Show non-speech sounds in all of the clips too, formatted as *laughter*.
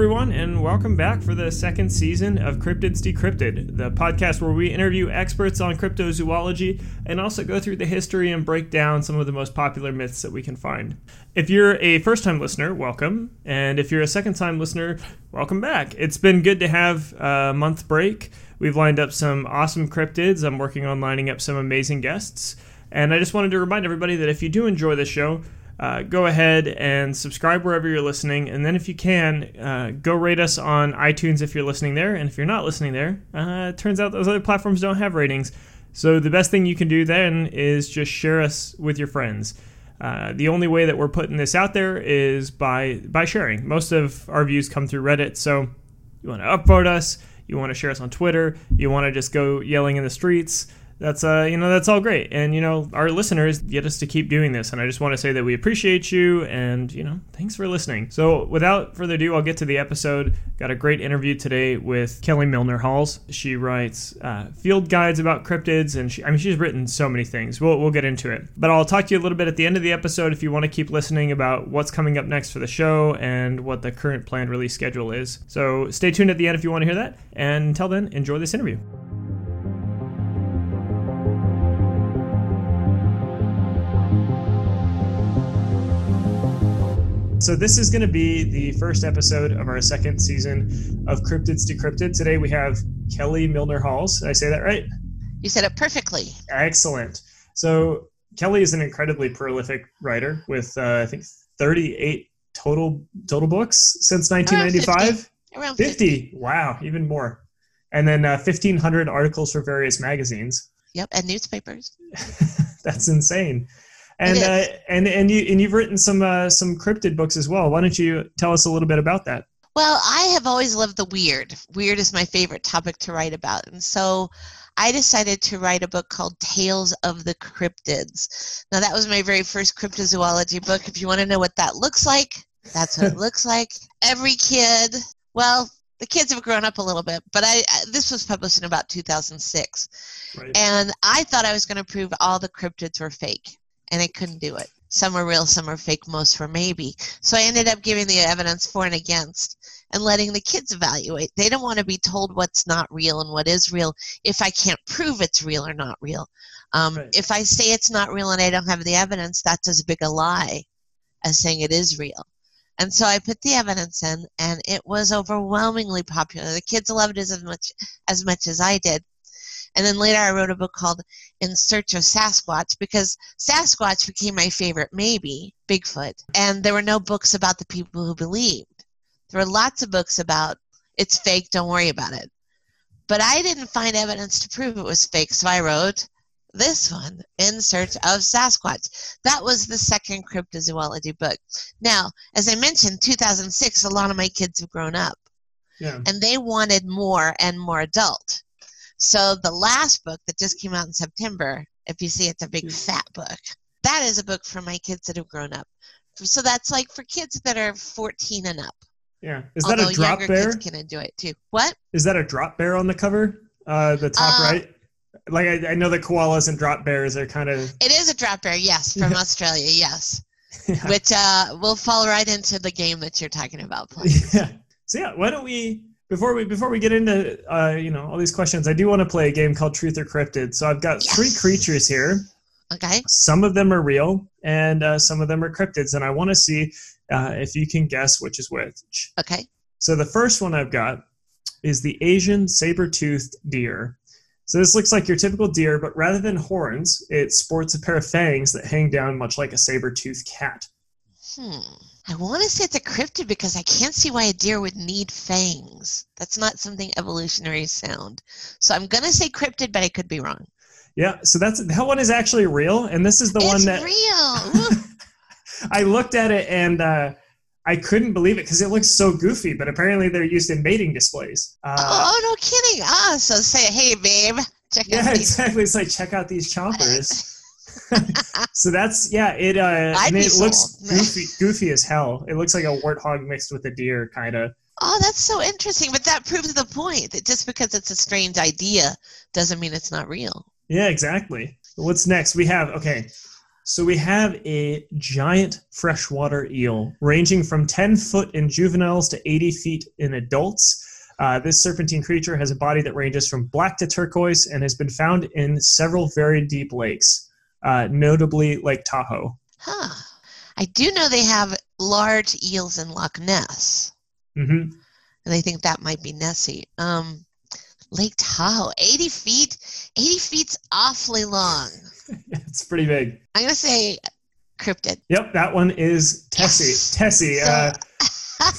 everyone, and welcome back for the second season of Cryptids Decrypted, the podcast where we interview experts on cryptozoology and also go through the history and break down some of the most popular myths that we can find. If you're a first time listener, welcome. And if you're a second time listener, welcome back. It's been good to have a month break. We've lined up some awesome cryptids. I'm working on lining up some amazing guests. And I just wanted to remind everybody that if you do enjoy the show, uh, go ahead and subscribe wherever you're listening. And then, if you can, uh, go rate us on iTunes if you're listening there. And if you're not listening there, uh, it turns out those other platforms don't have ratings. So, the best thing you can do then is just share us with your friends. Uh, the only way that we're putting this out there is by by sharing. Most of our views come through Reddit, so you want to upvote us, you want to share us on Twitter, you want to just go yelling in the streets that's uh you know that's all great. And you know our listeners get us to keep doing this. And i just want to say that we appreciate you and you know thanks for listening. So without further ado i'll get to the episode. Got a great interview today with kelly milner halls. She writes uh, field guides about cryptids and she, i mean she's written so many things. We'll, we'll get into it. But i'll talk to you a little bit at the end of the episode if you want to keep listening about what's coming up next for the show and what the current planned release schedule is. So stay tuned at the end if you want to hear that. And until then enjoy this interview So this is going to be the first episode of our second season of Cryptids Decrypted. Today we have Kelly Milner Halls. Did I say that right? You said it perfectly. Excellent. So Kelly is an incredibly prolific writer with uh, I think 38 total total books since 1995. Around 50. Around 50. 50. Wow, even more. And then uh, 1500 articles for various magazines. Yep, and newspapers. *laughs* That's insane and uh, and and you and you've written some uh, some cryptid books as well. Why don't you tell us a little bit about that? Well, I have always loved the weird. Weird is my favorite topic to write about, and so I decided to write a book called Tales of the Cryptids. Now, that was my very first cryptozoology book. If you want to know what that looks like, that's what it *laughs* looks like. Every kid, well, the kids have grown up a little bit, but I, I this was published in about 2006, right. and I thought I was going to prove all the cryptids were fake and I couldn't do it. Some were real, some were fake, most were maybe. So I ended up giving the evidence for and against and letting the kids evaluate. They don't want to be told what's not real and what is real if I can't prove it's real or not real. Um, right. If I say it's not real and I don't have the evidence, that's as big a lie as saying it is real. And so I put the evidence in, and it was overwhelmingly popular. The kids loved it as much as much as I did. And then later I wrote a book called In Search of Sasquatch because Sasquatch became my favorite, maybe Bigfoot. And there were no books about the people who believed. There were lots of books about it's fake, don't worry about it. But I didn't find evidence to prove it was fake, so I wrote this one, In Search of Sasquatch. That was the second cryptozoology book. Now, as I mentioned, 2006, a lot of my kids have grown up. Yeah. And they wanted more and more adult. So the last book that just came out in September, if you see it's a big hmm. fat book, that is a book for my kids that have grown up. So that's like for kids that are 14 and up. Yeah. Is that a drop bear? Kids can enjoy it too. What? Is that a drop bear on the cover? Uh, the top uh, right? Like I, I, know the koalas and drop bears are kind of. It is a drop bear, yes, *laughs* from Australia, yes. Yeah. Which uh, will fall right into the game that you're talking about *laughs* playing. Yeah. So yeah, why don't we before we before we get into uh, you know all these questions, I do want to play a game called Truth or Cryptid. So I've got yes. three creatures here. Okay. Some of them are real, and uh, some of them are cryptids, and I want to see uh, if you can guess which is which. Okay. So the first one I've got is the Asian saber-toothed deer. So this looks like your typical deer, but rather than horns, it sports a pair of fangs that hang down much like a saber-toothed cat. Hmm. I want to say it's a cryptid because I can't see why a deer would need fangs. That's not something evolutionary sound. So I'm going to say cryptid, but I could be wrong. Yeah, so that's that one is actually real, and this is the it's one that real. *laughs* I looked at it and uh, I couldn't believe it because it looks so goofy, but apparently they're used in mating displays. Uh, oh, no kidding! Ah, so say, hey, babe, check yeah, out. Yeah, exactly. It's like check out these chompers. *laughs* so that's yeah. It uh, *laughs* and it looks *laughs* goofy, goofy as hell. It looks like a warthog mixed with a deer, kind of. Oh, that's so interesting. But that proves the point that just because it's a strange idea doesn't mean it's not real. Yeah, exactly. What's next? We have okay. So we have a giant freshwater eel ranging from 10 foot in juveniles to 80 feet in adults. Uh, this serpentine creature has a body that ranges from black to turquoise and has been found in several very deep lakes, uh, notably Lake Tahoe. Huh. I do know they have large eels in Loch Ness, Mm-hmm. and I think that might be Nessie. Um, Lake Tahoe, 80 feet. 80 feet's awfully long. *laughs* it's pretty big. I'm gonna say cryptid. Yep, that one is Tessie. Yes. Tessie, So- uh,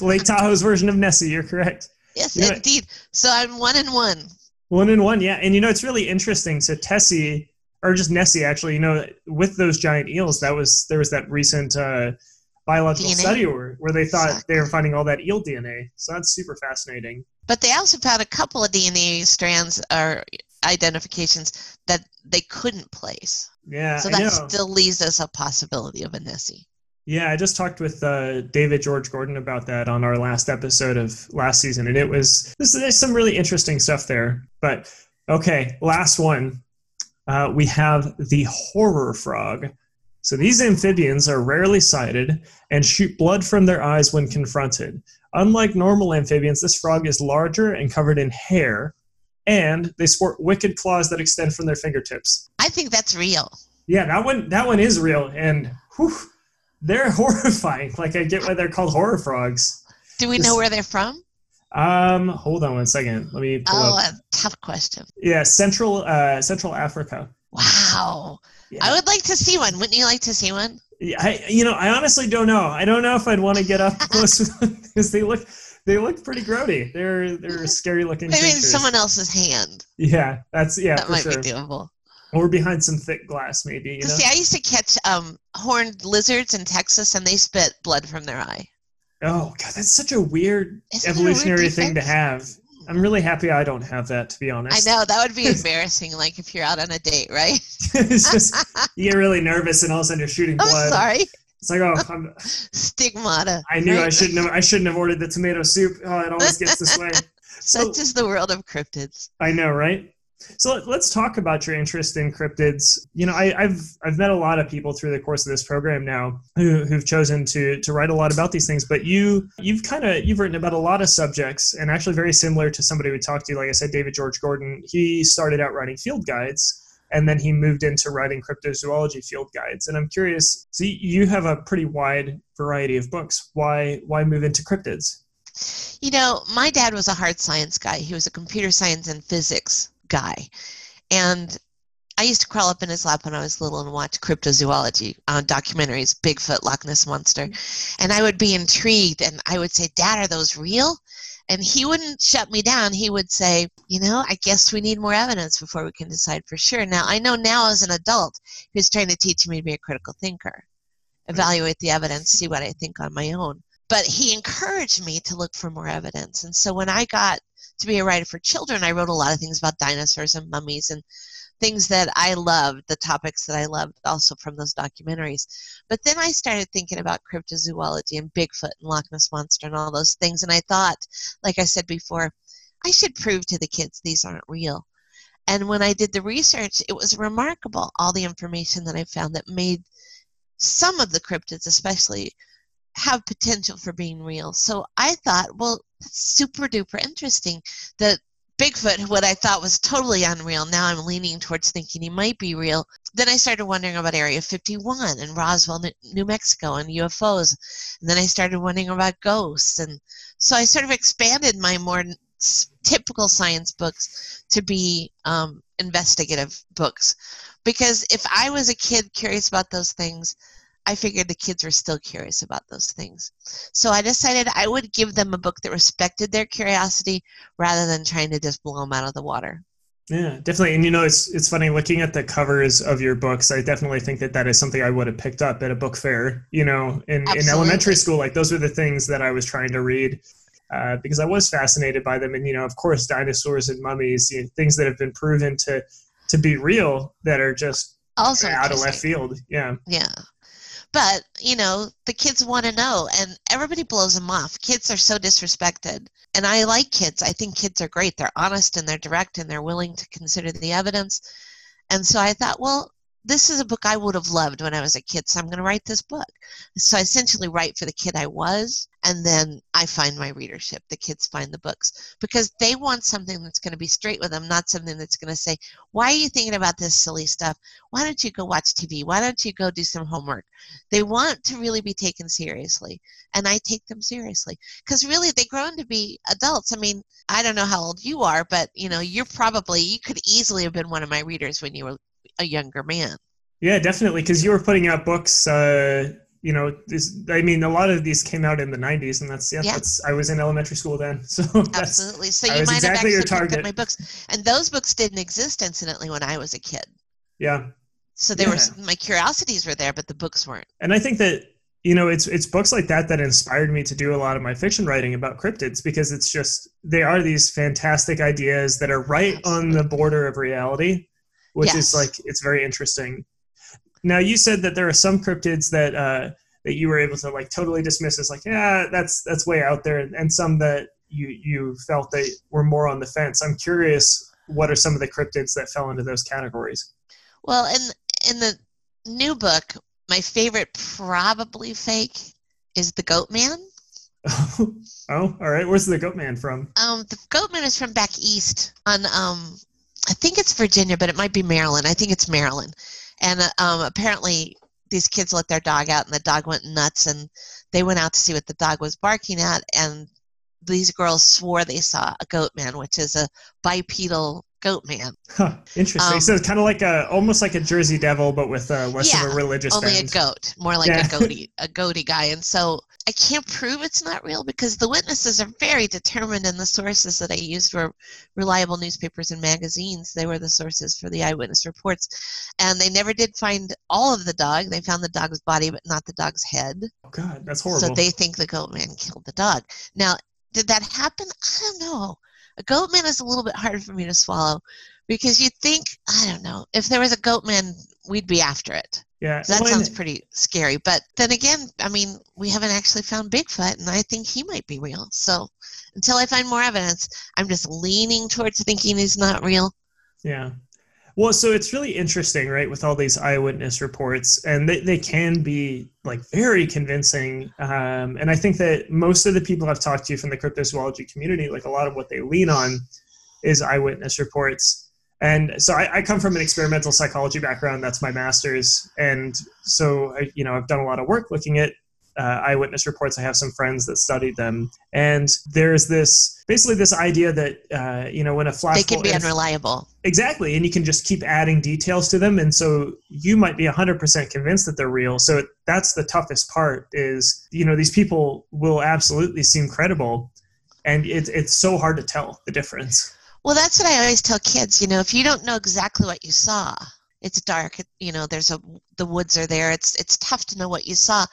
*laughs* Lake Tahoe's version of Nessie. You're correct. Yes, you know- indeed. So I'm one and one. One in one, yeah. And you know, it's really interesting. So Tessie, or just Nessie, actually, you know, with those giant eels, that was there was that recent uh, biological DNA. study where, where they thought Exactly. they were finding all that eel DNA. So that's super fascinating. But they also found a couple of DNA strands or identifications that they couldn't place. Yeah, So that still leaves us a possibility of a Nessie. Yeah, I just talked with uh, David George Gordon about that on our last episode of last season, and it was this, there's some really interesting stuff there. But okay, last one, uh, we have the horror frog. So these amphibians are rarely sighted and shoot blood from their eyes when confronted. Unlike normal amphibians, this frog is larger and covered in hair, and they sport wicked claws that extend from their fingertips. I think that's real. Yeah, that one that one is real, and whew, they're *laughs* horrifying. Like I get why they're called horror frogs. Do we know where they're from? Um, hold on one second. Let me pull Oh, up. a tough question. Yeah, Central uh, Central Africa. Wow. Yeah. I would like to see one. Wouldn't you like to see one? Yeah, I you know I honestly don't know. I don't know if I'd want to get up *laughs* close because they look they look pretty grody. They're they're *laughs* scary looking Maybe in someone else's hand. yeah, that's yeah that might sure. be doable. Or behind some thick glass, maybe. You know? See, I used to catch um, horned lizards in Texas, and they spit blood from their eye. Oh god, that's such a weird Isn't it a weird evolutionary thing to have. I'm really happy I don't have that, to be honest. I know that would be *laughs* embarrassing. like if you're out on a date, right? *laughs* it's just you get really nervous and all of a sudden you're shooting *laughs* I'm blood. sorry. It's like oh, I'm, Stigmata. I knew I shouldn't have. I shouldn't have ordered the tomato soup. Oh, it always gets this way. So Such is the world of cryptids. I know, right? So let- let's talk about your interest in cryptids. You know, I, I've I've met a lot of people through the course of this program now who, who've chosen to to write a lot about these things. But you you've kind of you've written about a lot of subjects, and actually very similar to somebody we talked to. Like I said, David George Gordon. He started out writing field guides, and then he moved into writing cryptozoology field guides. And I'm curious. So you have a pretty wide variety of books. Why why move into cryptids? You know, my dad was a hard science guy. He was a computer science and physics guy. And I used to crawl up in his lap when I was little and watch cryptozoology uh, documentaries, Bigfoot, Loch Ness Monster. And I would be intrigued and I would say, Dad, are those real? And he wouldn't shut me down. He would say, You know, I guess we need more evidence before we can decide for sure. Now, I know now as an adult, he was trying to teach me to be a critical thinker, evaluate the evidence, see what I think on my own but he encouraged me to look for more evidence. And so when I got to be a writer for children, I wrote a lot of things about dinosaurs and mummies and things that I loved, the topics that I loved also from those documentaries. But then I started thinking about cryptozoology and Bigfoot and Loch Ness Monster and all those things. And I thought, like I said before, I should prove to the kids these aren't real. And when I did the research, it was remarkable all the information that I found that made some of the cryptids, especially, have potential for being real. So I thought, well, super duper interesting that Bigfoot, what I thought was totally unreal, now I'm leaning towards thinking he might be real. Then I started wondering about Area 51 and Roswell, New- New Mexico, and UFOs. And then I started wondering about ghosts. And so I sort of expanded my more typical science books to be um, investigative books. Because if I was a kid curious about those things, I figured the kids were still curious about those things. So I decided I would give them a book that respected their curiosity rather than trying to just blow them out of the water. Yeah, definitely. And you know, it's it's funny looking at the covers of your books. I definitely think that that is something I would have picked up at a book fair. You know, in, in elementary school, like those were the things that I was trying to read uh, because I was fascinated by them. And you know, of course, dinosaurs and mummies, you know, things that have been proven to to be real that are just Also, out of left field. Yeah, Yeah. But, you know, the kids want to know, and everybody blows them off. Kids are so disrespected. And I like kids. I think kids are great. They're honest and they're direct and they're willing to consider the evidence. And so I thought, well, this is a book I would have loved when I was a kid, so I'm going to write this book. So I essentially write for the kid I was, and then I find my readership. The kids find the books because they want something that's going to be straight with them, not something that's going to say, Why are you thinking about this silly stuff? Why don't you go watch TV? Why don't you go do some homework? They want to really be taken seriously, and I take them seriously because really they grow into be adults. I mean, I don't know how old you are, but you know, you're probably, you could easily have been one of my readers when you were a younger man. Yeah, definitely, because you were putting out books. Uh, you know, this, I mean, a lot of these came out in the '90s, and that's yeah, yeah. that's I was in elementary school then, *laughs* so absolutely. So you might exactly have actually picked up my books, and those books didn't exist incidentally when I was a kid. Yeah. So there yeah. were my curiosities were there, but the books weren't. And I think that you know it's it's books like that that inspired me to do a lot of my fiction writing about cryptids because it's just they are these fantastic ideas that are right Absolutely. on the border of reality which yes. is like it's very interesting. Now you said that there are some cryptids that uh, that you were able to like totally dismiss as like yeah that's that's way out there, and some that you you felt that were more on the fence. I'm curious, what are some of the cryptids that fell into those categories? Well, in in the new book, my favorite probably fake is the Goat Man. *laughs* oh, all right. Where's the Goat Man from? Um, the Goat Man is from back east on um I think it's Virginia, but it might be Maryland. I think it's Maryland. And uh, um, apparently, these kids let their dog out, and the dog went nuts, and they went out to see what the dog was barking at, and these girls swore they saw a goat man, which is a bipedal goat man. *laughs* Huh, interesting. Um, so it's kind of like a almost like a Jersey Devil, but with uh, less yeah, of a religious. Only bend. a goat, more like yeah. a goaty, *laughs* a goaty guy. And so I can't prove it's not real because the witnesses are very determined, and the sources that I used were reliable newspapers and magazines. They were the sources for the eyewitness reports, and they never did find all of the dog. They found the dog's body, but not the dog's head. Oh God, that's horrible. So they think the goat man killed the dog. Now, did that happen? I don't know. A goat man is a little bit hard for me to swallow because you'd think I don't know if there was a goat man, we'd be after it. Yeah, so that sounds pretty scary. But then again, I mean, we haven't actually found Bigfoot, and I think he might be real. So until I find more evidence, I'm just leaning towards thinking he's not real. Yeah. Well, so it's really interesting, right, with all these eyewitness reports, and they, they can be like very convincing. Um, and I think that most of the people I've talked to from the cryptozoology community, like a lot of what they lean on is eyewitness reports. And so I, I come from an experimental psychology background. That's my master's. And so, I, you know, I've done a lot of work looking at uh, eyewitness reports. I have some friends that studied them, and there's this basically this idea that uh, you know when a flash they can be unreliable. Exactly, and you can just keep adding details to them, and so you might be 100% convinced that they're real. So that's the toughest part. Is you know these people will absolutely seem credible, and it's it's so hard to tell the difference. Well, that's what I always tell kids. You know, if you don't know exactly what you saw, it's dark. You know, there's a the woods are there. It's it's tough to know what you saw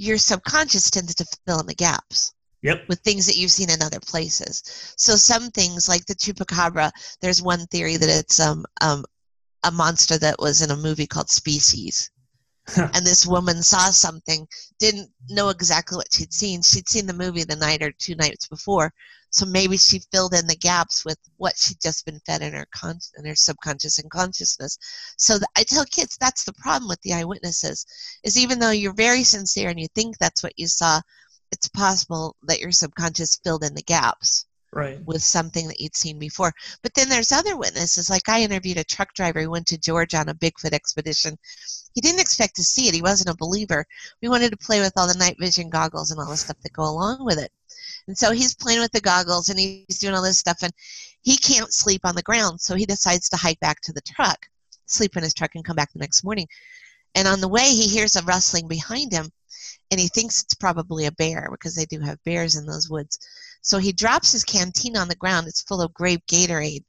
your subconscious tends to fill in the gaps. Yep. With things that you've seen in other places. So some things like the chupacabra, there's one theory that it's um, um, a monster that was in a movie called Species. and this woman saw something, didn't know exactly what she'd seen. She'd seen the movie the night or two nights before, so maybe she filled in the gaps with what she'd just been fed in her con- in her subconscious and consciousness. So th- I tell kids that's the problem with the eyewitnesses is even though you're very sincere and you think that's what you saw, it's possible that your subconscious filled in the gaps right. with something that you'd seen before. But then there's other witnesses like i interviewed a truck driver who went to georgia on a bigfoot expedition. He didn't expect to see it he wasn't a believer. We wanted to play with all the night vision goggles and all the stuff that go along with it and so he's playing with the goggles and he's doing all this stuff and he can't sleep on the ground. So he decides to hike back to the truck, sleep in his truck, and come back the next morning. And on the way, he hears a rustling behind him and he thinks it's probably a bear because they do have bears in those woods. So he drops his canteen on the ground. It's full of grape Gatorade.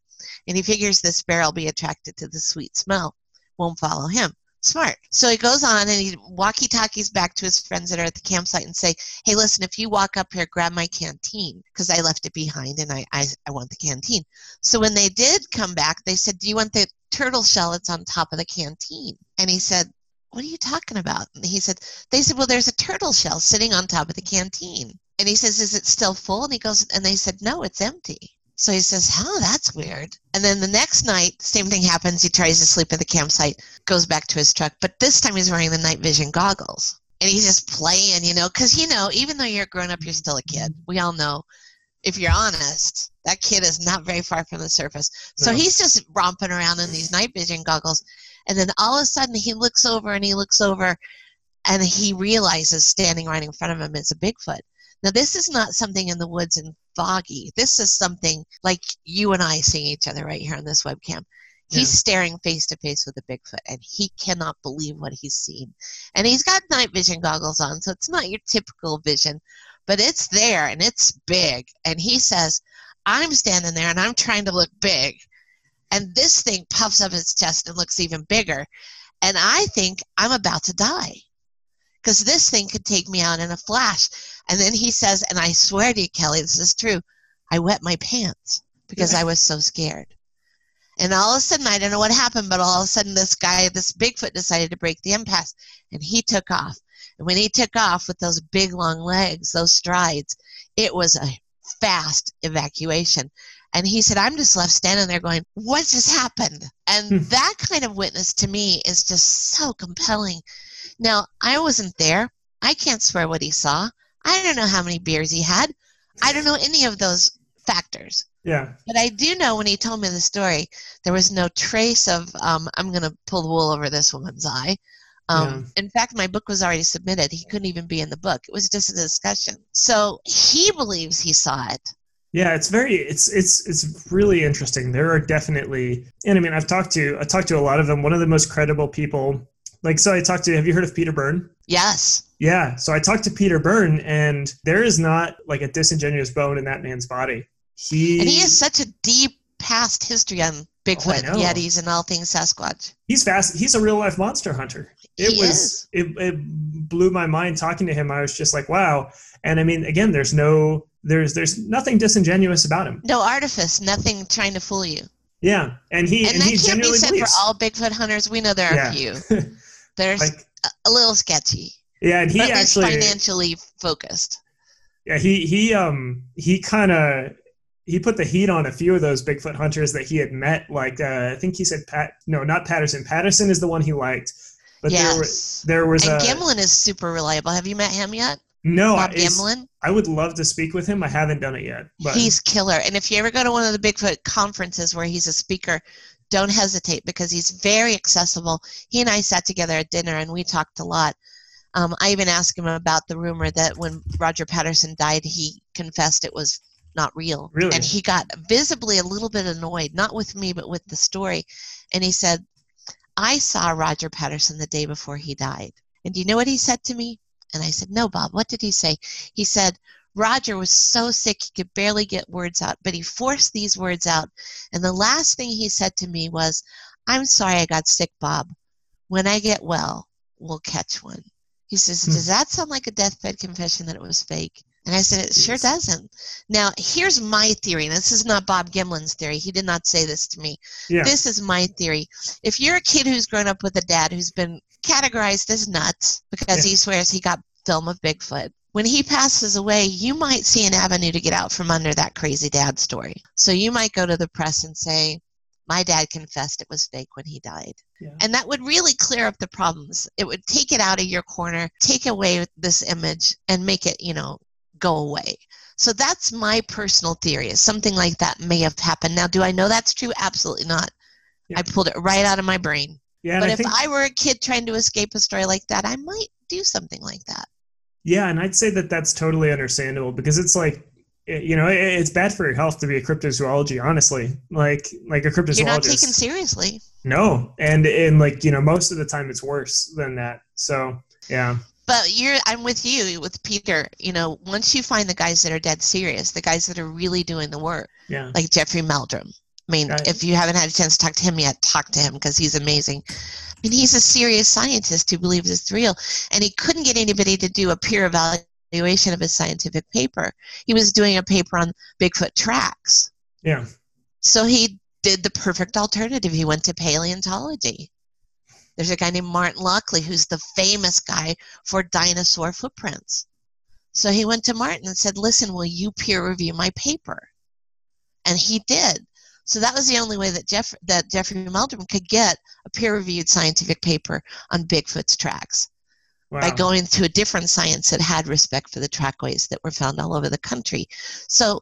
And he figures this bear will be attracted to the sweet smell, won't follow him smart. So he goes on and he walkie talkies back to his friends that are at the campsite and say, hey, listen, if you walk up here, grab my canteen because I left it behind and I, I, I want the canteen. So when they did come back, they said, do you want the turtle shell that's on top of the canteen? And he said, what are you talking about? And he said, they said, well, there's a turtle shell sitting on top of the canteen. And he says, is it still full? And he goes, and they said, no, it's empty. So he says, Oh, that's weird. And then the next night, same thing happens. He tries to sleep at the campsite, goes back to his truck, but this time he's wearing the night vision goggles. And he's just playing, you know, because, you know, even though you're grown up, you're still a kid. We all know, if you're honest, that kid is not very far from the surface. So No. he's just romping around in these night vision goggles. And then all of a sudden he looks over and he looks over and he realizes standing right in front of him is a Bigfoot. Now, this is not something in the woods and foggy. This is something like you and I seeing each other right here on this webcam. He's Yeah. staring face to face with a Bigfoot and he cannot believe what he's seen. And he's got night vision goggles on, so it's not your typical vision, but it's there and it's big. And he says, I'm standing there and I'm trying to look big. And this thing puffs up its chest and looks even bigger. And I think I'm about to die because this thing could take me out in a flash. And then he says, and I swear to you, Kelly, this is true, I wet my pants because I was so scared. And all of a sudden, I don't know what happened, but all of a sudden, this guy, this Bigfoot, decided to break the impasse and he took off. And when he took off with those big long legs, those strides, it was a fast evacuation. And he said, I'm just left standing there going, What just happened? And Hmm. that kind of witness to me is just so compelling. Now, I wasn't there. I can't swear what he saw. I don't know how many beers he had. I don't know any of those factors. Yeah. But I do know when he told me the story, there was no trace of, um, I'm going to pull the wool over this woman's eye. Um, In fact, my book was already submitted. He couldn't even be in the book. It was just a discussion. So he believes he saw it. Yeah, it's very it's it's it's really interesting. There are definitely and I mean I've talked to I talked to a lot of them. One of the most credible people like so I talked to have you heard of Peter Byrne? Yes. Yeah. So I talked to Peter Byrne and there is not like a disingenuous bone in that man's body. He And he has such a deep past history on oh, Bigfoot, Oh. Yetis, and all things Sasquatch. he's fast he's a real life monster hunter. It He was is. it, it blew my mind talking to him. I was just like, wow. And I mean again, there's no there's there's nothing disingenuous about him. No artifice, nothing trying to fool you. Yeah. And he And and, that he can't be said believes. for all Bigfoot hunters. We know there are Yeah. a few. *laughs* There's like a, little sketchy, yeah, and he actually financially focused. Yeah, he he um he kind of he put the heat on a few of those Bigfoot hunters that he had met. Like uh, I think he said Pat, no, not Patterson. Patterson is the one he liked, but there was yes. there was and a Gimlin is super reliable. Have you met him yet? no. Bob Gimlin? I would love to speak with him. I haven't done it yet, but He's killer. And if you ever go to one of the Bigfoot conferences where he's a speaker, don't hesitate because he's very accessible. He and I sat together at dinner and we talked a lot. Um, I even asked him about the rumor that when Roger Patterson died, he confessed it was not real. Really? And he got visibly a little bit annoyed, not with me, but with the story. And he said, I saw Roger Patterson the day before he died. And do you know what he said to me? And I said, No, Bob, what did he say? He said, Roger was so sick he could barely get words out, but he forced these words out. And the last thing he said to me was, I'm sorry I got sick, Bob. When I get well, we'll catch one. He says, Hmm. Does that sound like a deathbed confession that it was fake? And I said, It sure doesn't. Now, here's my theory. and This is not Bob Gimlin's theory. He did not say this to me. yeah, This is my theory. If you're a kid who's grown up with a dad who's been categorized as nuts because Yeah. he swears he got film of Bigfoot, when he passes away, you might see an avenue to get out from under that crazy dad story. So you might go to the press and say, My dad confessed it was fake when he died. yeah. And that would really clear up the problems. It would take it out of your corner, take away this image, and make it, you know, go away. So that's my personal theory. Is something like that may have happened. Now, do I know that's true? Absolutely not. Yeah. I pulled it right out of my brain. yeah. But I if think, I were a kid trying to escape a story like that, I might do something like that. Yeah, and I'd say that that's totally understandable because it's like. Eh, you know, it's bad for your health to be a cryptozoology. Honestly, like like a cryptozoologist. You're not taken seriously. no, and and like you know, most of the time it's worse than that. So yeah, But you're I'm with you with Peter. You know, once you find the guys that are dead serious, the guys that are really doing the work, yeah, like Jeffrey Meldrum. I mean, Right. if you haven't had a chance to talk to him yet, talk to him because he's amazing. I mean, he's a serious scientist who believes it's real, and he couldn't get anybody to do a peer evaluation of his scientific paper. He was doing a paper on Bigfoot tracks, yeah. so he did the perfect alternative. He went to paleontology. There's a guy named Martin Lockley who's the famous guy for dinosaur footprints. So he went to Martin and said, Listen, will you peer review my paper? and he did. So that was the only way that Jeff that Jeffrey Meldrum could get a peer-reviewed scientific paper on Bigfoot's tracks Wow. by going to a different science that had respect for the trackways that were found all over the country. So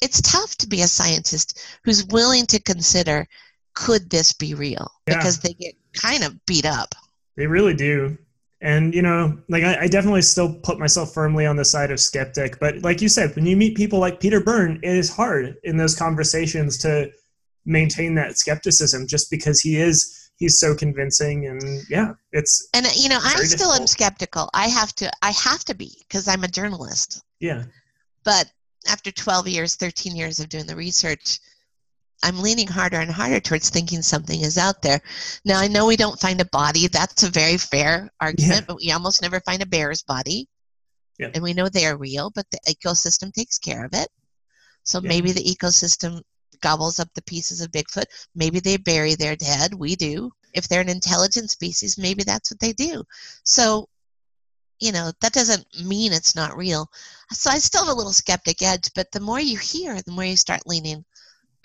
it's tough to be a scientist who's willing to consider could this be real? Yeah. Because they get kind of beat up. They really do. And you know, like I, I definitely still put myself firmly on the side of skeptic. But like you said, when you meet people like Peter Byrne, it is hard in those conversations to maintain that skepticism just because he is he's so convincing and yeah, it's And you know, I still am skeptical. I have to I have to be because I'm a journalist. yeah. But after 12 years, 13 years of doing the research, I'm leaning harder and harder towards thinking something is out there. Now, I know we don't find a body. That's a very fair argument, Yeah. but we almost never find a bear's body. Yeah. And we know they are real, but the ecosystem takes care of it. So Yeah. maybe the ecosystem gobbles up the pieces of Bigfoot. Maybe they bury their dead. We do. If they're an intelligent species, maybe that's what they do. So, you know, that doesn't mean it's not real. So I still have a little skeptic edge, but the more you hear, the more you start leaning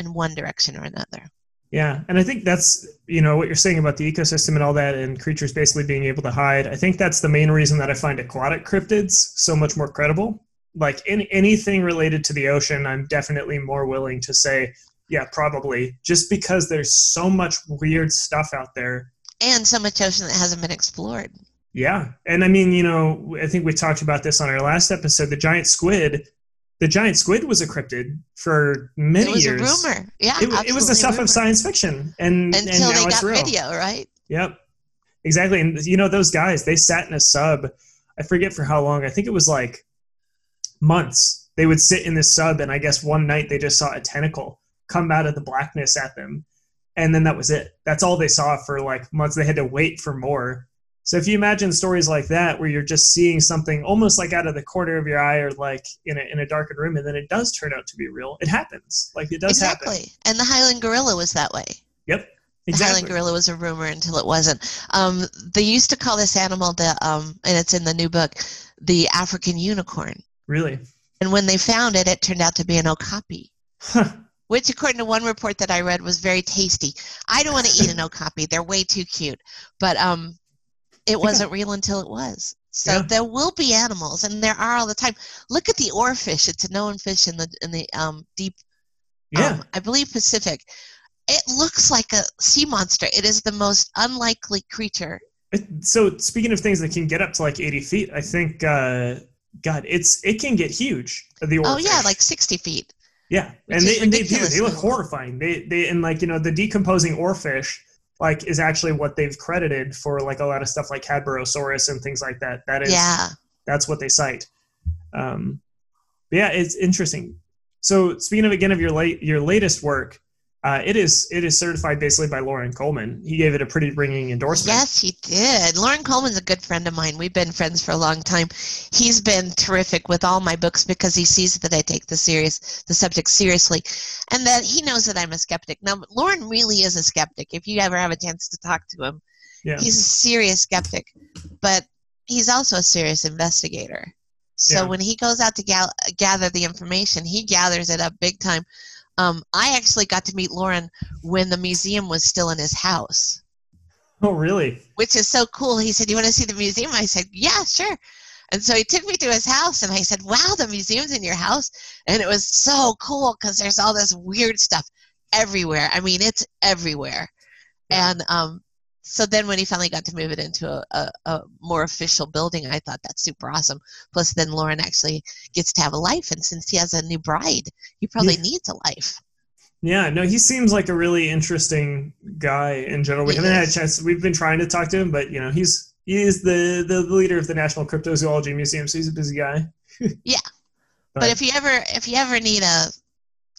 in one direction or another. Yeah, and I think that's you know what you're saying about the ecosystem and all that, and creatures basically being able to hide. I think that's the main reason that I find aquatic cryptids so much more credible. Like in anything related to the ocean, I'm definitely more willing to say, yeah, probably, just because there's so much weird stuff out there. And so much ocean that hasn't been explored. Yeah, and I mean, you know, I think we talked about this on our last episode. The giant squid, the giant squid was a cryptid for many years. it was years. a rumor. Yeah. It, it was the stuff rumor. of science fiction, and and Until now they got video, right? Yep, exactly. And you know those guys, they sat in a sub. I forget for how long. I think it was like months. They would sit in this sub, and I guess one night they just saw a tentacle come out of the blackness at them, and then that was it. That's all they saw for like months. They had to wait for more. So if you imagine stories like that, where you're just seeing something almost like out of the corner of your eye, or like in a in a darkened room, and then it does turn out to be real. It happens. Like it does happen. exactly. And the Highland gorilla was that way. Yep. Exactly. The Exactly. Highland gorilla was a rumor until it wasn't. Um, they used to call this animal the, um, and it's in the new book, the African unicorn. Really. And when they found it, it turned out to be an okapi, Huh. which, according to one report that I read, was very tasty. I don't want to eat an okapi; they're way too cute. But um, it wasn't real until it was. So Yeah. there will be animals, and there are all the time. Look at the oarfish; it's a known fish in the in the um, deep, Yeah. um, I believe Pacific. It looks like a sea monster. It is the most unlikely creature. It- so speaking of things that can get up to like 80 feet, I think uh, God, it's it can get huge. The oarfish. Oh yeah, like sixty feet. yeah, and they, and they do. They look horrifying. They they and like you know the decomposing oarfish like is actually what they've credited for like a lot of stuff like Cadborosaurus and things like that. That is Yeah. that's what they cite. Um, but yeah, it's interesting. So speaking of again of your late your latest work, uh, it is it is certified basically by Loren Coleman. He gave it a pretty ringing endorsement. Yes, he did. Loren Coleman's a good friend of mine. We've been friends for a long time. He's been terrific with all my books because he sees that I take the serious the subject seriously, and that he knows that I'm a skeptic. Now, Loren really is a skeptic. If you ever have a chance to talk to him, Yeah. he's a serious skeptic, but he's also a serious investigator. So Yeah. when he goes out to gal- gather the information, he gathers it up big time. Um, I actually got to meet Loren when the museum was still in his house Oh really? which is so cool. He said, "You want to see the museum?" I said, "Yeah, sure." And so he took me to his house, and I said, "Wow, the museum's in your house!" And it was so cool because there's all this weird stuff everywhere. I mean, it's everywhere. And um, so then when he finally got to move it into a, a, a more official building, I thought that's super awesome. Plus, then Loren actually gets to have a life, and since he has a new bride, he probably Yeah. needs a life. Yeah, no, he seems like a really interesting guy in general. We He haven't had a chance. We've been trying to talk to him, but you know, he's he is the the leader of the National Cryptozoology Museum, so he's a busy guy. *laughs* Yeah. But if you ever if you ever need a,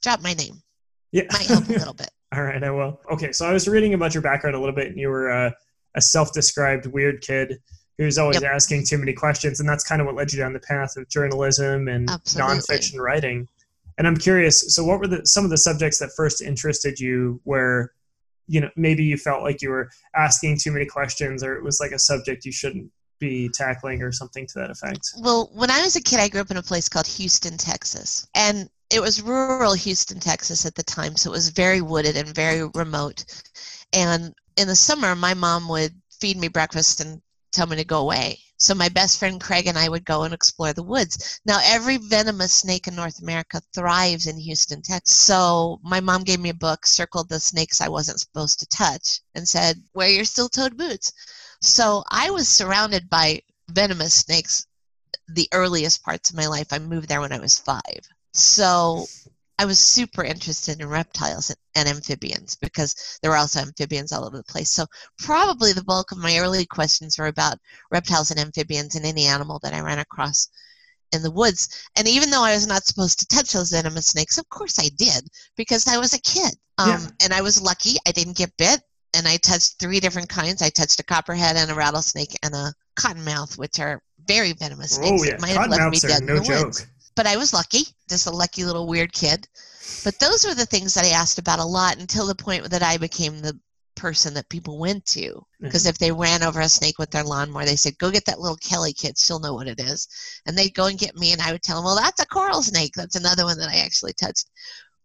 drop my name. yeah, Might help a *laughs* little bit. All right, I will. Okay, so I was reading about your background a little bit, and you were uh, a self-described weird kid who's always Yep. asking too many questions, and that's kind of what led you down the path of journalism and Absolutely. nonfiction writing. And I'm curious, so what were the some of the subjects that first interested you, where you know maybe you felt like you were asking too many questions, or it was like a subject you shouldn't be tackling, or something to that effect? Well, when I was a kid, I grew up in a place called Houston, Texas. And it was rural Houston, Texas at the time, so it was very wooded and very remote. And in the summer, my mom would feed me breakfast and tell me to go away. So my best friend Craig and I would go and explore the woods. Now, every venomous snake in North America thrives in Houston, Texas. So my mom gave me a book, circled the snakes I wasn't supposed to touch, and said, Wear your steel toed boots. So I was surrounded by venomous snakes the earliest parts of my life. I moved there when I was five. So I was super interested in reptiles and amphibians because there were also amphibians all over the place. So probably the bulk of my early questions were about reptiles and amphibians and any animal that I ran across in the woods. And even though I was not supposed to touch those venomous snakes, of course I did because I was a kid. Um, yeah. And I was lucky I didn't get bit. And I touched three different kinds. I touched a copperhead and a rattlesnake and a cottonmouth, which are very venomous snakes. Oh yeah, cottonmouths are no joke. Woods but I was lucky, just a lucky little weird kid. But those were the things that I asked about a lot until the point that I became the person that people went to. Because mm-hmm. if they ran over a snake with their lawnmower, they said, Go get that little Kelly kid. She'll know what it is. And they'd go and get me, and I would tell them, Well, that's a coral snake. That's another one that I actually touched.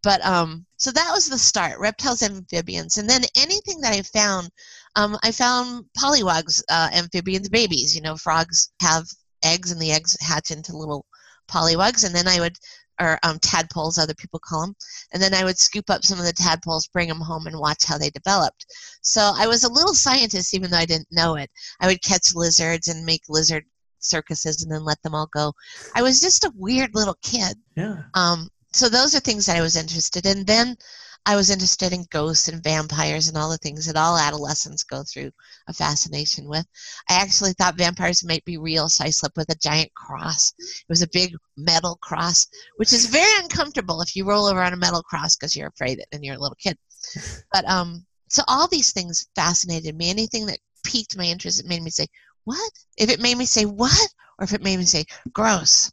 But um, so that was the start reptiles, amphibians. And then anything that I found, um, I found pollywogs, uh, amphibians, babies. You know, frogs have eggs, and the eggs hatch into little pollywogs, and then I would, or um, tadpoles, other people call them, and then I would scoop up some of the tadpoles, bring them home, and watch how they developed. So I was a little scientist, even though I didn't know it. I would catch lizards and make lizard circuses and then let them all go. I was just a weird little kid. Yeah. Um, so those are things that I was interested in. Then I was interested in ghosts and vampires and all the things that all adolescents go through a fascination with. I actually thought vampires might be real, so I slept with a giant cross. It was a big metal cross, which is very uncomfortable if you roll over on a metal cross because you're afraid and you're a little kid. *laughs* But um, so all these things fascinated me. Anything that piqued my interest, it made me say, "What?" If it made me say "What," or if it made me say "Gross,"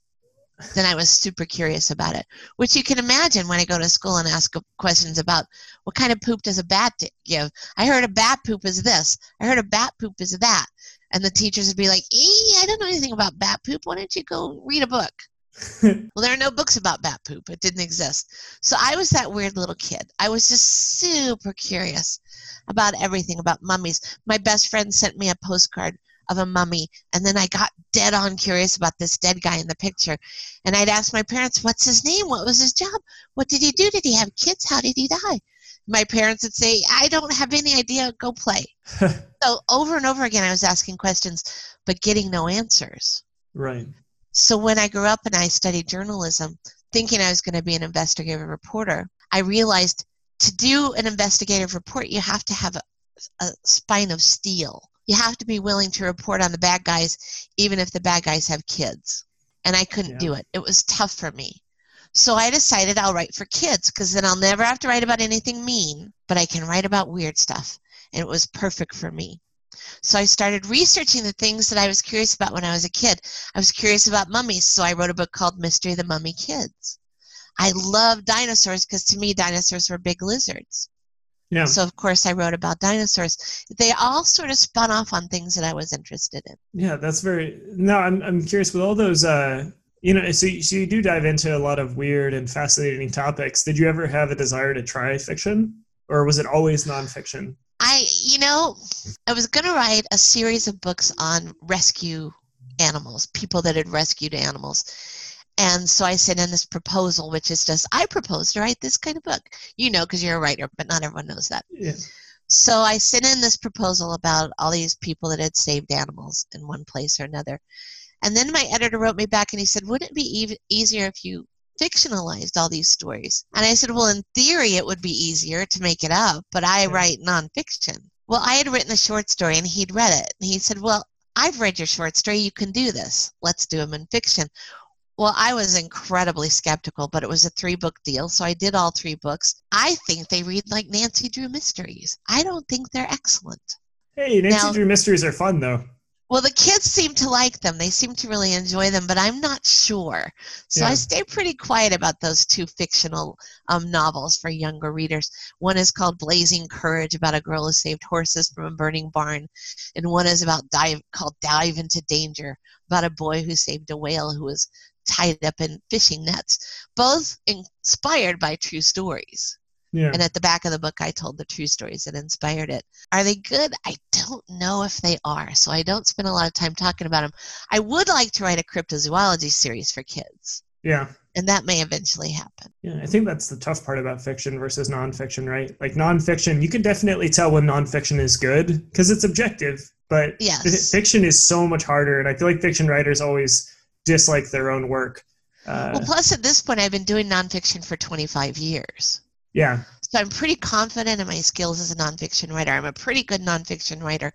then I was super curious about it. Which you can imagine when I go to school and ask questions about what kind of poop does a bat give. I heard a bat poop is this. I heard a bat poop is that. And the teachers would be like, I don't know anything about bat poop. Why don't you go read a book? *laughs* well, there are no books about bat poop. It didn't exist. So I was that weird little kid. I was just super curious about everything about mummies. My best friend sent me a postcard of a mummy. And then I got dead on curious about this dead guy in the picture. And I'd ask my parents, what's his name? What was his job? What did he do? Did he have kids? How did he die? My parents would say, I don't have any idea. Go play. *laughs* so over and over again, I was asking questions, but getting no answers. Right. So when I grew up and I studied journalism, thinking I was going to be an investigative reporter, I realized to do an investigative report, you have to have a, a spine of steel you have to be willing to report on the bad guys, even if the bad guys have kids. And I couldn't yeah. do it. It was tough for me. So I decided I'll write for kids because then I'll never have to write about anything mean, but I can write about weird stuff. And it was perfect for me. So I started researching the things that I was curious about when I was a kid. I was curious about mummies, so I wrote a book called Mystery of the Mummy Kids. I love dinosaurs because to me, dinosaurs were big lizards. Yeah. So of course I wrote about dinosaurs. They all sort of spun off on things that I was interested in. Yeah, that's very. No, I'm I'm curious with all those. Uh, you know, so you, so you do dive into a lot of weird and fascinating topics. Did you ever have a desire to try fiction, or was it always nonfiction? I, you know, I was going to write a series of books on rescue animals, people that had rescued animals and so I sent in this proposal, which is just, I propose to write this kind of book. You know, because you're a writer, but not everyone knows that. Yeah. So I sent in this proposal about all these people that had saved animals in one place or another. And then my editor wrote me back and he said, Wouldn't it be ev- easier if you fictionalized all these stories? And I said, Well, in theory, it would be easier to make it up, but I yeah. write nonfiction. Well, I had written a short story and he'd read it. And he said, Well, I've read your short story. You can do this. Let's do them in fiction. Well, I was incredibly skeptical, but it was a three book deal, so I did all three books. I think they read like Nancy Drew mysteries. I don't think they're excellent. Hey, Nancy now, Drew mysteries are fun though. Well, the kids seem to like them. They seem to really enjoy them, but I'm not sure. So yeah. I stay pretty quiet about those two fictional um, novels for younger readers. One is called Blazing Courage, about a girl who saved horses from a burning barn, and one is about dive called Dive into Danger, about a boy who saved a whale who was tied up in fishing nets, both inspired by true stories. Yeah. And at the back of the book, I told the true stories that inspired it. Are they good? I don't know if they are, so I don't spend a lot of time talking about them. I would like to write a cryptozoology series for kids, Yeah. and that may eventually happen. Yeah, I think that's the tough part about fiction versus nonfiction, right? Like nonfiction, you can definitely tell when nonfiction is good because it's objective, but Yes. fiction is so much harder, and I feel like fiction writers always dislike their own work. Uh, Well, plus, at this point, I've been doing nonfiction for 25 years. yeah, So I'm pretty confident in my skills as a nonfiction writer. I'm a pretty good nonfiction writer,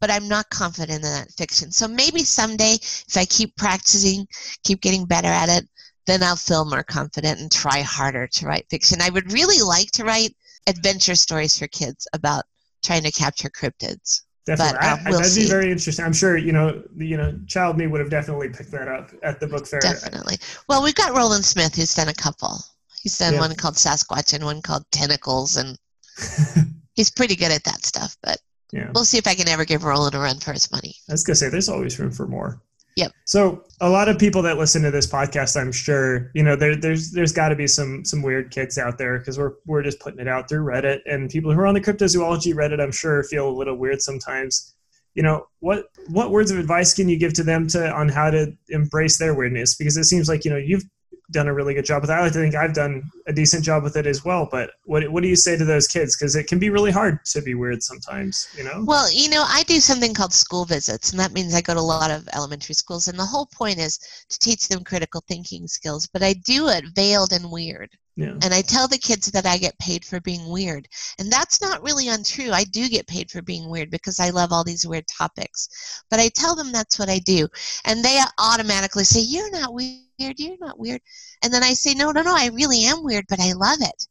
but I'm not confident in that fiction. So maybe someday, if I keep practicing, keep getting better at it, then I'll feel more confident and try harder to write fiction. I would really like to write adventure stories for kids about trying to capture cryptids. Definitely. But, uh, I- I- we'll that'd see. be very interesting. I'm sure you know, you know, child me would have definitely picked that up at the book fair. Definitely. Well, we've got Roland Smith who's done a couple. He's done Yeah. one called Sasquatch and one called Tentacles, and *laughs* he's pretty good at that stuff. But yeah. we'll see if I can ever give Roland a run for his money. I was gonna say there's always room for more. Yep. So a lot of people that listen to this podcast, I'm sure, you know, there, there's there's got to be some some weird kids out there because we're we're just putting it out through Reddit, and people who are on the cryptozoology Reddit, I'm sure, feel a little weird sometimes. You know, what what words of advice can you give to them to on how to embrace their weirdness? Because it seems like you know you've done a really good job with that. I like to think I've done a decent job with it as well. But what what do you say to those kids? Because it can be really hard to be weird sometimes. You know. Well, you know, I do something called school visits, and that means I go to a lot of elementary schools, and the whole point is to teach them critical thinking skills, but I do it veiled and weird. yeah. And I tell the kids that I get paid for being weird. And that's not really untrue. I do get paid for being weird because I love all these weird topics. But I tell them that's what I do. And they automatically say, You're not weird. You're not weird. And then I say, No, no, no, I really am weird, but I love it.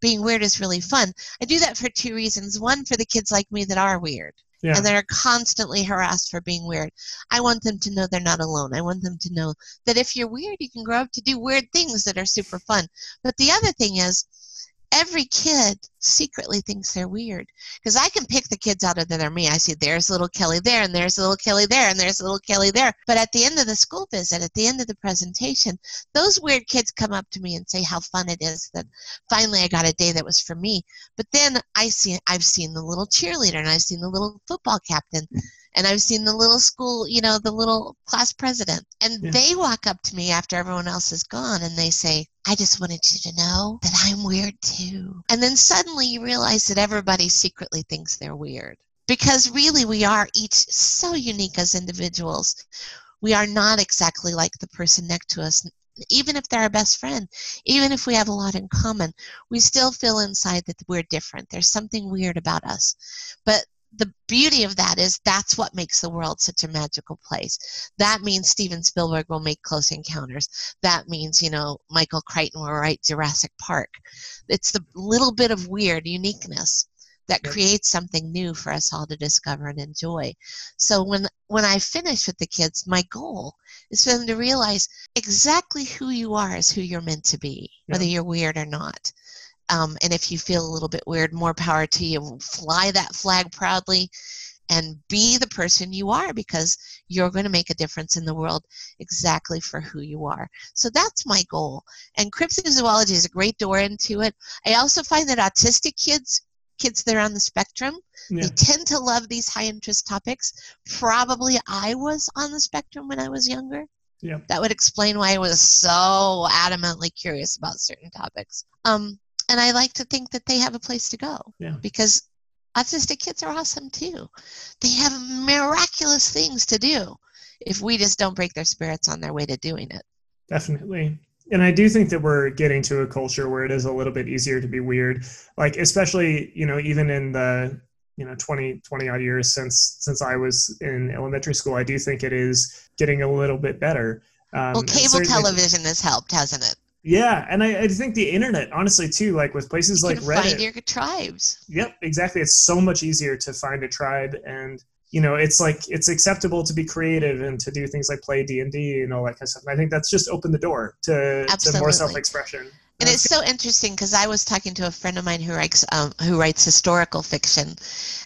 Being weird is really fun. I do that for two reasons. One, for the kids like me that are weird Yeah. and that are constantly harassed for being weird. I want them to know they're not alone. I want them to know that if you're weird, you can grow up to do weird things that are super fun. But the other thing is, every kid secretly thinks they're weird because I can pick the kids out other than me. I see there's little Kelly there, and there's little Kelly there, and there's little Kelly there. But at the end of the school visit, at the end of the presentation, those weird kids come up to me and say how fun it is that finally I got a day that was for me. But then I see I've seen the little cheerleader, and I've seen the little football captain, and I've seen the little school, you know, the little class president. And Yeah. they walk up to me after everyone else is gone and they say, I just wanted you to know that I'm weird too. And then suddenly you realize that everybody secretly thinks they're weird. Because really, we are each so unique as individuals. We are not exactly like the person next to us. Even if they're our best friend, even if we have a lot in common, we still feel inside that we're different. There's something weird about us. But the beauty of that is that's what makes the world such a magical place. That means Steven Spielberg will make Close Encounters. That means, you know, Michael Crichton will write Jurassic Park. It's the little bit of weird uniqueness that creates something new for us all to discover and enjoy. So when when I finish with the kids, my goal is for them to realize exactly who you are is who you're meant to be, whether you're weird or not. Um, and if you feel a little bit weird, more power to you. Fly that flag proudly and be the person you are because you're going to make a difference in the world exactly for who you are. So that's my goal. And cryptozoology is a great door into it. I also find that autistic kids, kids that are on the spectrum, Yeah. they tend to love these high interest topics. Probably I was on the spectrum when I was younger. Yeah. That would explain why I was so adamantly curious about certain topics. Um, and I like to think that they have a place to go Yeah. because autistic kids are awesome too. They have miraculous things to do if we just don't break their spirits on their way to doing it. Definitely. And I do think that we're getting to a culture where it is a little bit easier to be weird. Like especially, you know, even in the, you know, 20, 20 odd years since since I was in elementary school, I do think it is getting a little bit better. Um, Well, cable television has helped, hasn't it? Yeah, and I, I think the internet, honestly, too, like with places You like Reddit. find your tribes. Yep, exactly. It's so much easier to find a tribe, and you know, it's like it's acceptable to be creative and to do things like play D and D and all that kind of stuff. And I think that's just opened the door to, to more self-expression. And it's so interesting because I was talking to a friend of mine who writes um, who writes historical fiction,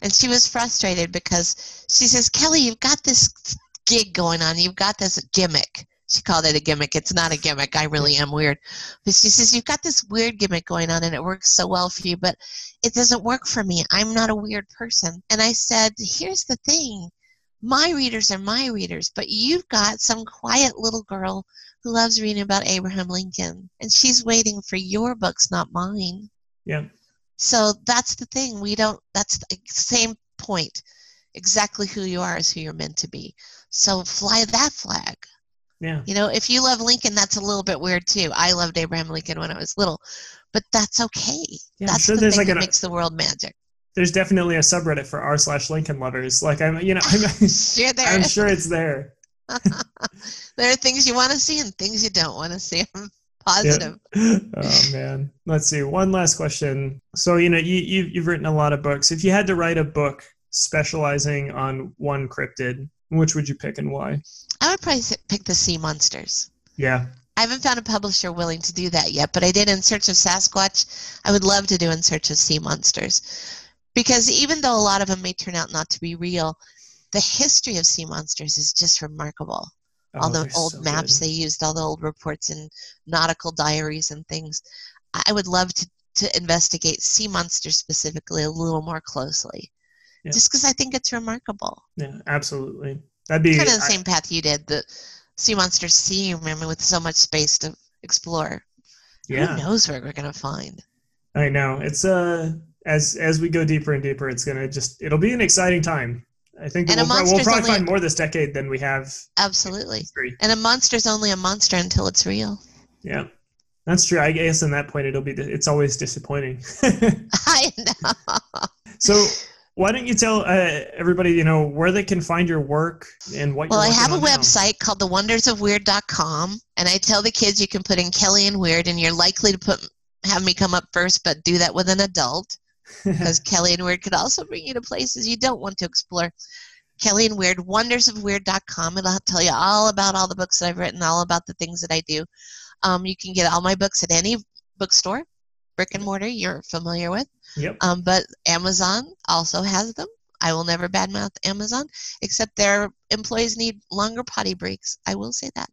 and she was frustrated because she says, "Kelly, you've got this gig going on. You've got this gimmick." She called it a gimmick. It's not a gimmick. I really am weird. But she says, You've got this weird gimmick going on and it works so well for you, but it doesn't work for me. I'm not a weird person. And I said, Here's the thing my readers are my readers, but you've got some quiet little girl who loves reading about Abraham Lincoln, and she's waiting for your books, not mine. Yeah. So that's the thing. We don't, that's the same point. Exactly who you are is who you're meant to be. So fly that flag. Yeah. You know, if you love Lincoln, that's a little bit weird too. I loved Abraham Lincoln when I was little, but that's okay. Yeah, that's sure the thing like that an- uh, makes the world magic. There's definitely a subreddit for r slash Lincoln lovers. Like I'm, you know, I'm, *laughs* Sure, *laughs* there I'm sure it's there. *laughs* there are things you want to see and things you don't want to see. I'm positive. oh man. Let's see. One last question. So you know, you, you you've written a lot of books. If you had to write a book specializing on one cryptid, which would you pick and why? I would probably pick the sea monsters. Yeah. I haven't found a publisher willing to do that yet, but I did In Search of Sasquatch. I would love to do In Search of Sea Monsters. Because even though a lot of them may turn out not to be real, the history of sea monsters is just remarkable. Oh, all Oh, the old so maps good. they used, all the old reports and nautical diaries and things. I I would love to, to investigate sea monsters specifically a little more closely. Yeah. Just because I think it's remarkable. Yeah, absolutely. That'd be Kind of the I- same path you did, the sea monster sea, remember, with so much space to explore. yeah. Who knows where we're going to find? I know. It's uh as as we go deeper and deeper, it's gonna just it'll be an exciting time. I think we'll, pro- we'll probably find more this decade than we have Absolutely. And a monster's only a monster until it's real. Yeah, that's true. I guess in that point, it'll be it's always disappointing. *laughs* *laughs* I know. so why don't you tell uh, everybody you know where they can find your work and what? Well, I have a working on now? website called thewondersofweird.com, and I tell the kids you can put in Kelly and Weird, and you're likely to put have me come up first, but do that with an adult *laughs* because Kelly and Weird could also bring you to places you don't want to explore. Kelly and Weird, wondersofweird.com. It'll tell you all about all the books that I've written, all about the things that I do. Um, you can get all my books at any bookstore, brick and mortar you're familiar with. Yep. Um, but Amazon also has them. I will never badmouth Amazon, except their employees need longer potty breaks. I will say that.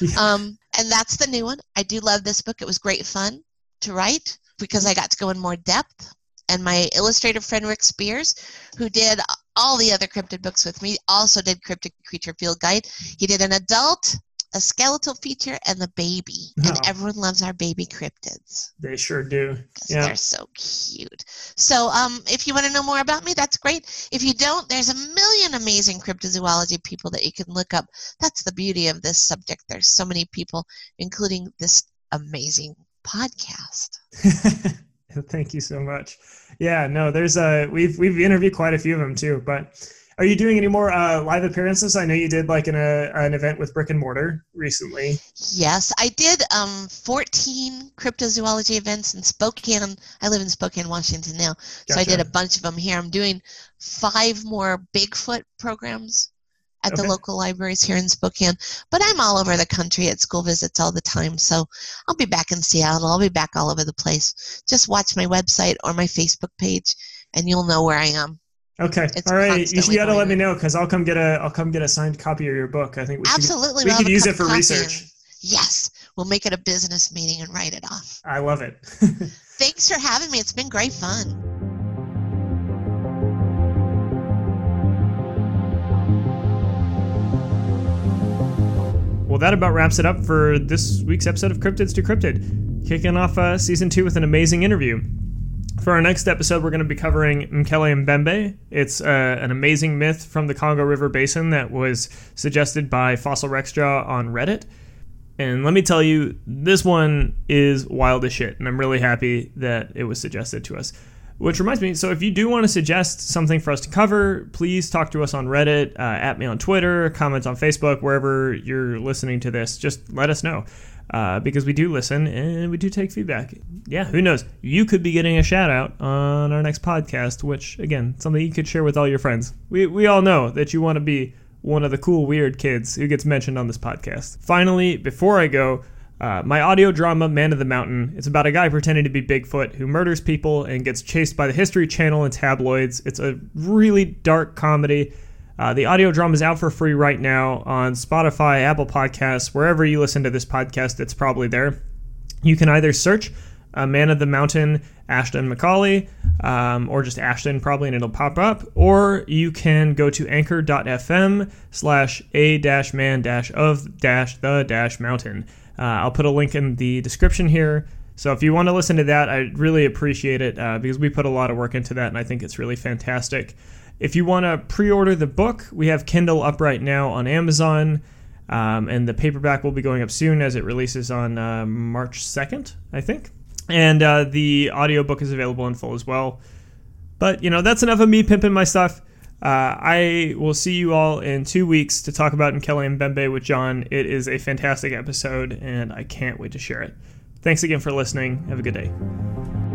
Yeah. Um, and that's the new one. I do love this book. It was great fun to write because I got to go in more depth. And my illustrator friend Rick Spears, who did all the other cryptid books with me, also did Cryptid Creature Field Guide. He did an adult, a skeletal feature, and the baby. And everyone loves our baby cryptids They sure do. Yeah. they're so cute. So, um, if you want to know more about me, that's great. If you don't, there's a million amazing cryptozoology people that you can look up. That's the beauty of this subject. There's so many people, including this amazing podcast. *laughs* Thank you so much. Yeah, no, there's a we've we've interviewed quite a few of them too. But are you doing any more uh, live appearances? I know you did like an uh, an event with Brick and Mortar recently. Yes, I did um, 14 cryptozoology events in Spokane. I live in Spokane, Washington now. So I did a bunch of them here. I'm doing five more Bigfoot programs at the local libraries here in Spokane. But I'm all over the country at school visits all the time. So I'll be back in Seattle. I'll be back all over the place. Just watch my website or my Facebook page and you'll know where I am. Okay, It's all right. You, gotta let me know because I'll come get a I'll come get a signed copy of your book. I think we should. Absolutely. we we'll could use it for research. and- yes. We'll make it a business meeting and write it off. I love it. *laughs* Thanks for having me. It's been great fun. Well, that about wraps it up for this week's episode of Cryptids Decrypted. Kicking off uh, season two with an amazing interview. For our next episode, we're going to be covering Mokele-mbembe. It's uh, an amazing myth from the Congo River Basin that was suggested by Fossil Rexjaw on Reddit. And let me tell you, this one is wild as shit, and I'm really happy that it was suggested to us. Which reminds me, so if you do want to suggest something for us to cover, please talk to us on Reddit, uh, at me on Twitter, comments on Facebook, wherever you're listening to this. Just let us know. Uh, because we do listen and we do take feedback. Yeah, who knows? You could be getting a shout out on our next podcast, which, again, something you could share with all your friends. We, we all know that you want to be one of the cool, weird kids who gets mentioned on this podcast. Finally, before I go, uh, my audio drama, Man of the Mountain, it's about a guy pretending to be Bigfoot who murders people and gets chased by the History Channel and tabloids. It's a really dark comedy. Uh, the audio drama is out for free right now on Spotify, Apple Podcasts, wherever you listen to this podcast, it's probably there. You can either search a Man of the Mountain, Ashton McCauley, um, or just Ashton probably, and it'll pop up. Or you can go to anchor.fm slash a dash man dash of dash the dash mountain. Uh, I'll put a link in the description here. So if you want to listen to that, I really appreciate it uh, because we put a lot of work into that, and I think it's really fantastic. If you want to pre-order the book, we have Kindle up right now on Amazon. Um, and the paperback will be going up soon as it releases on uh, March 2nd, I think. And uh, the audiobook is available in full as well. But, you know, that's enough of me pimping my stuff. Uh, I will see you all in two weeks to talk about Mokele-mbembe with John. It is a fantastic episode, and I can't wait to share it. Thanks again for listening. Have a good day.